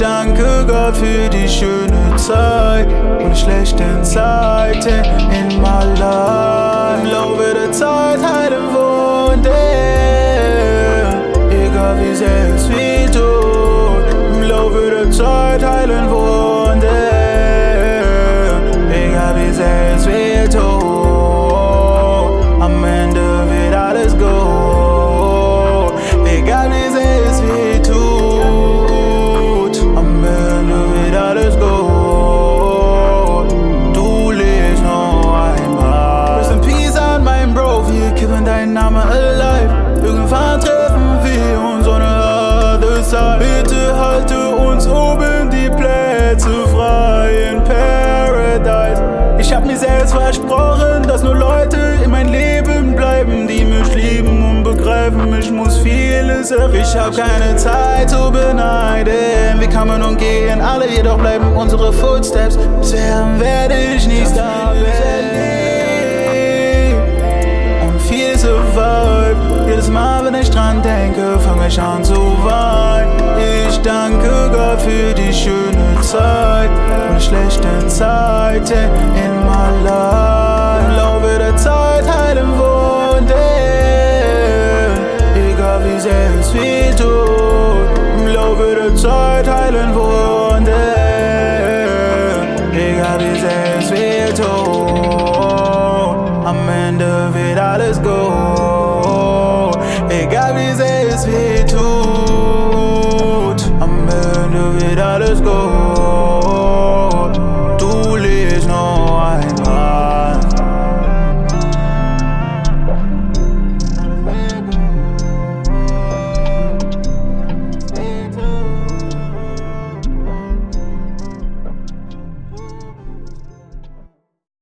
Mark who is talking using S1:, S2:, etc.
S1: danke Gott für die schöne Zeit und die schlechten Zeiten heilen Wunder, egal wie wie. Am Ende wird alles gut. Du Bro, alive. Irgendwann treffen Ich muss vieles erreichen. Ich hab keine Zeit zu beneiden. Wir kommen und gehen, alle jedoch bleiben unsere Footsteps. Sterben werde ich nicht sterben. Und viel survive. Jedes Mal, wenn ich dran denke, fange ich an zu weinen. Ich danke Gott für die schöne Zeit und schlechten Zeiten ins Wie tut. Oh. Im Laufe der Zeit heilen Wunde. Egal wie sehr es viel tut, oh. am Ende wird alles gut. Egal wie sehr es weh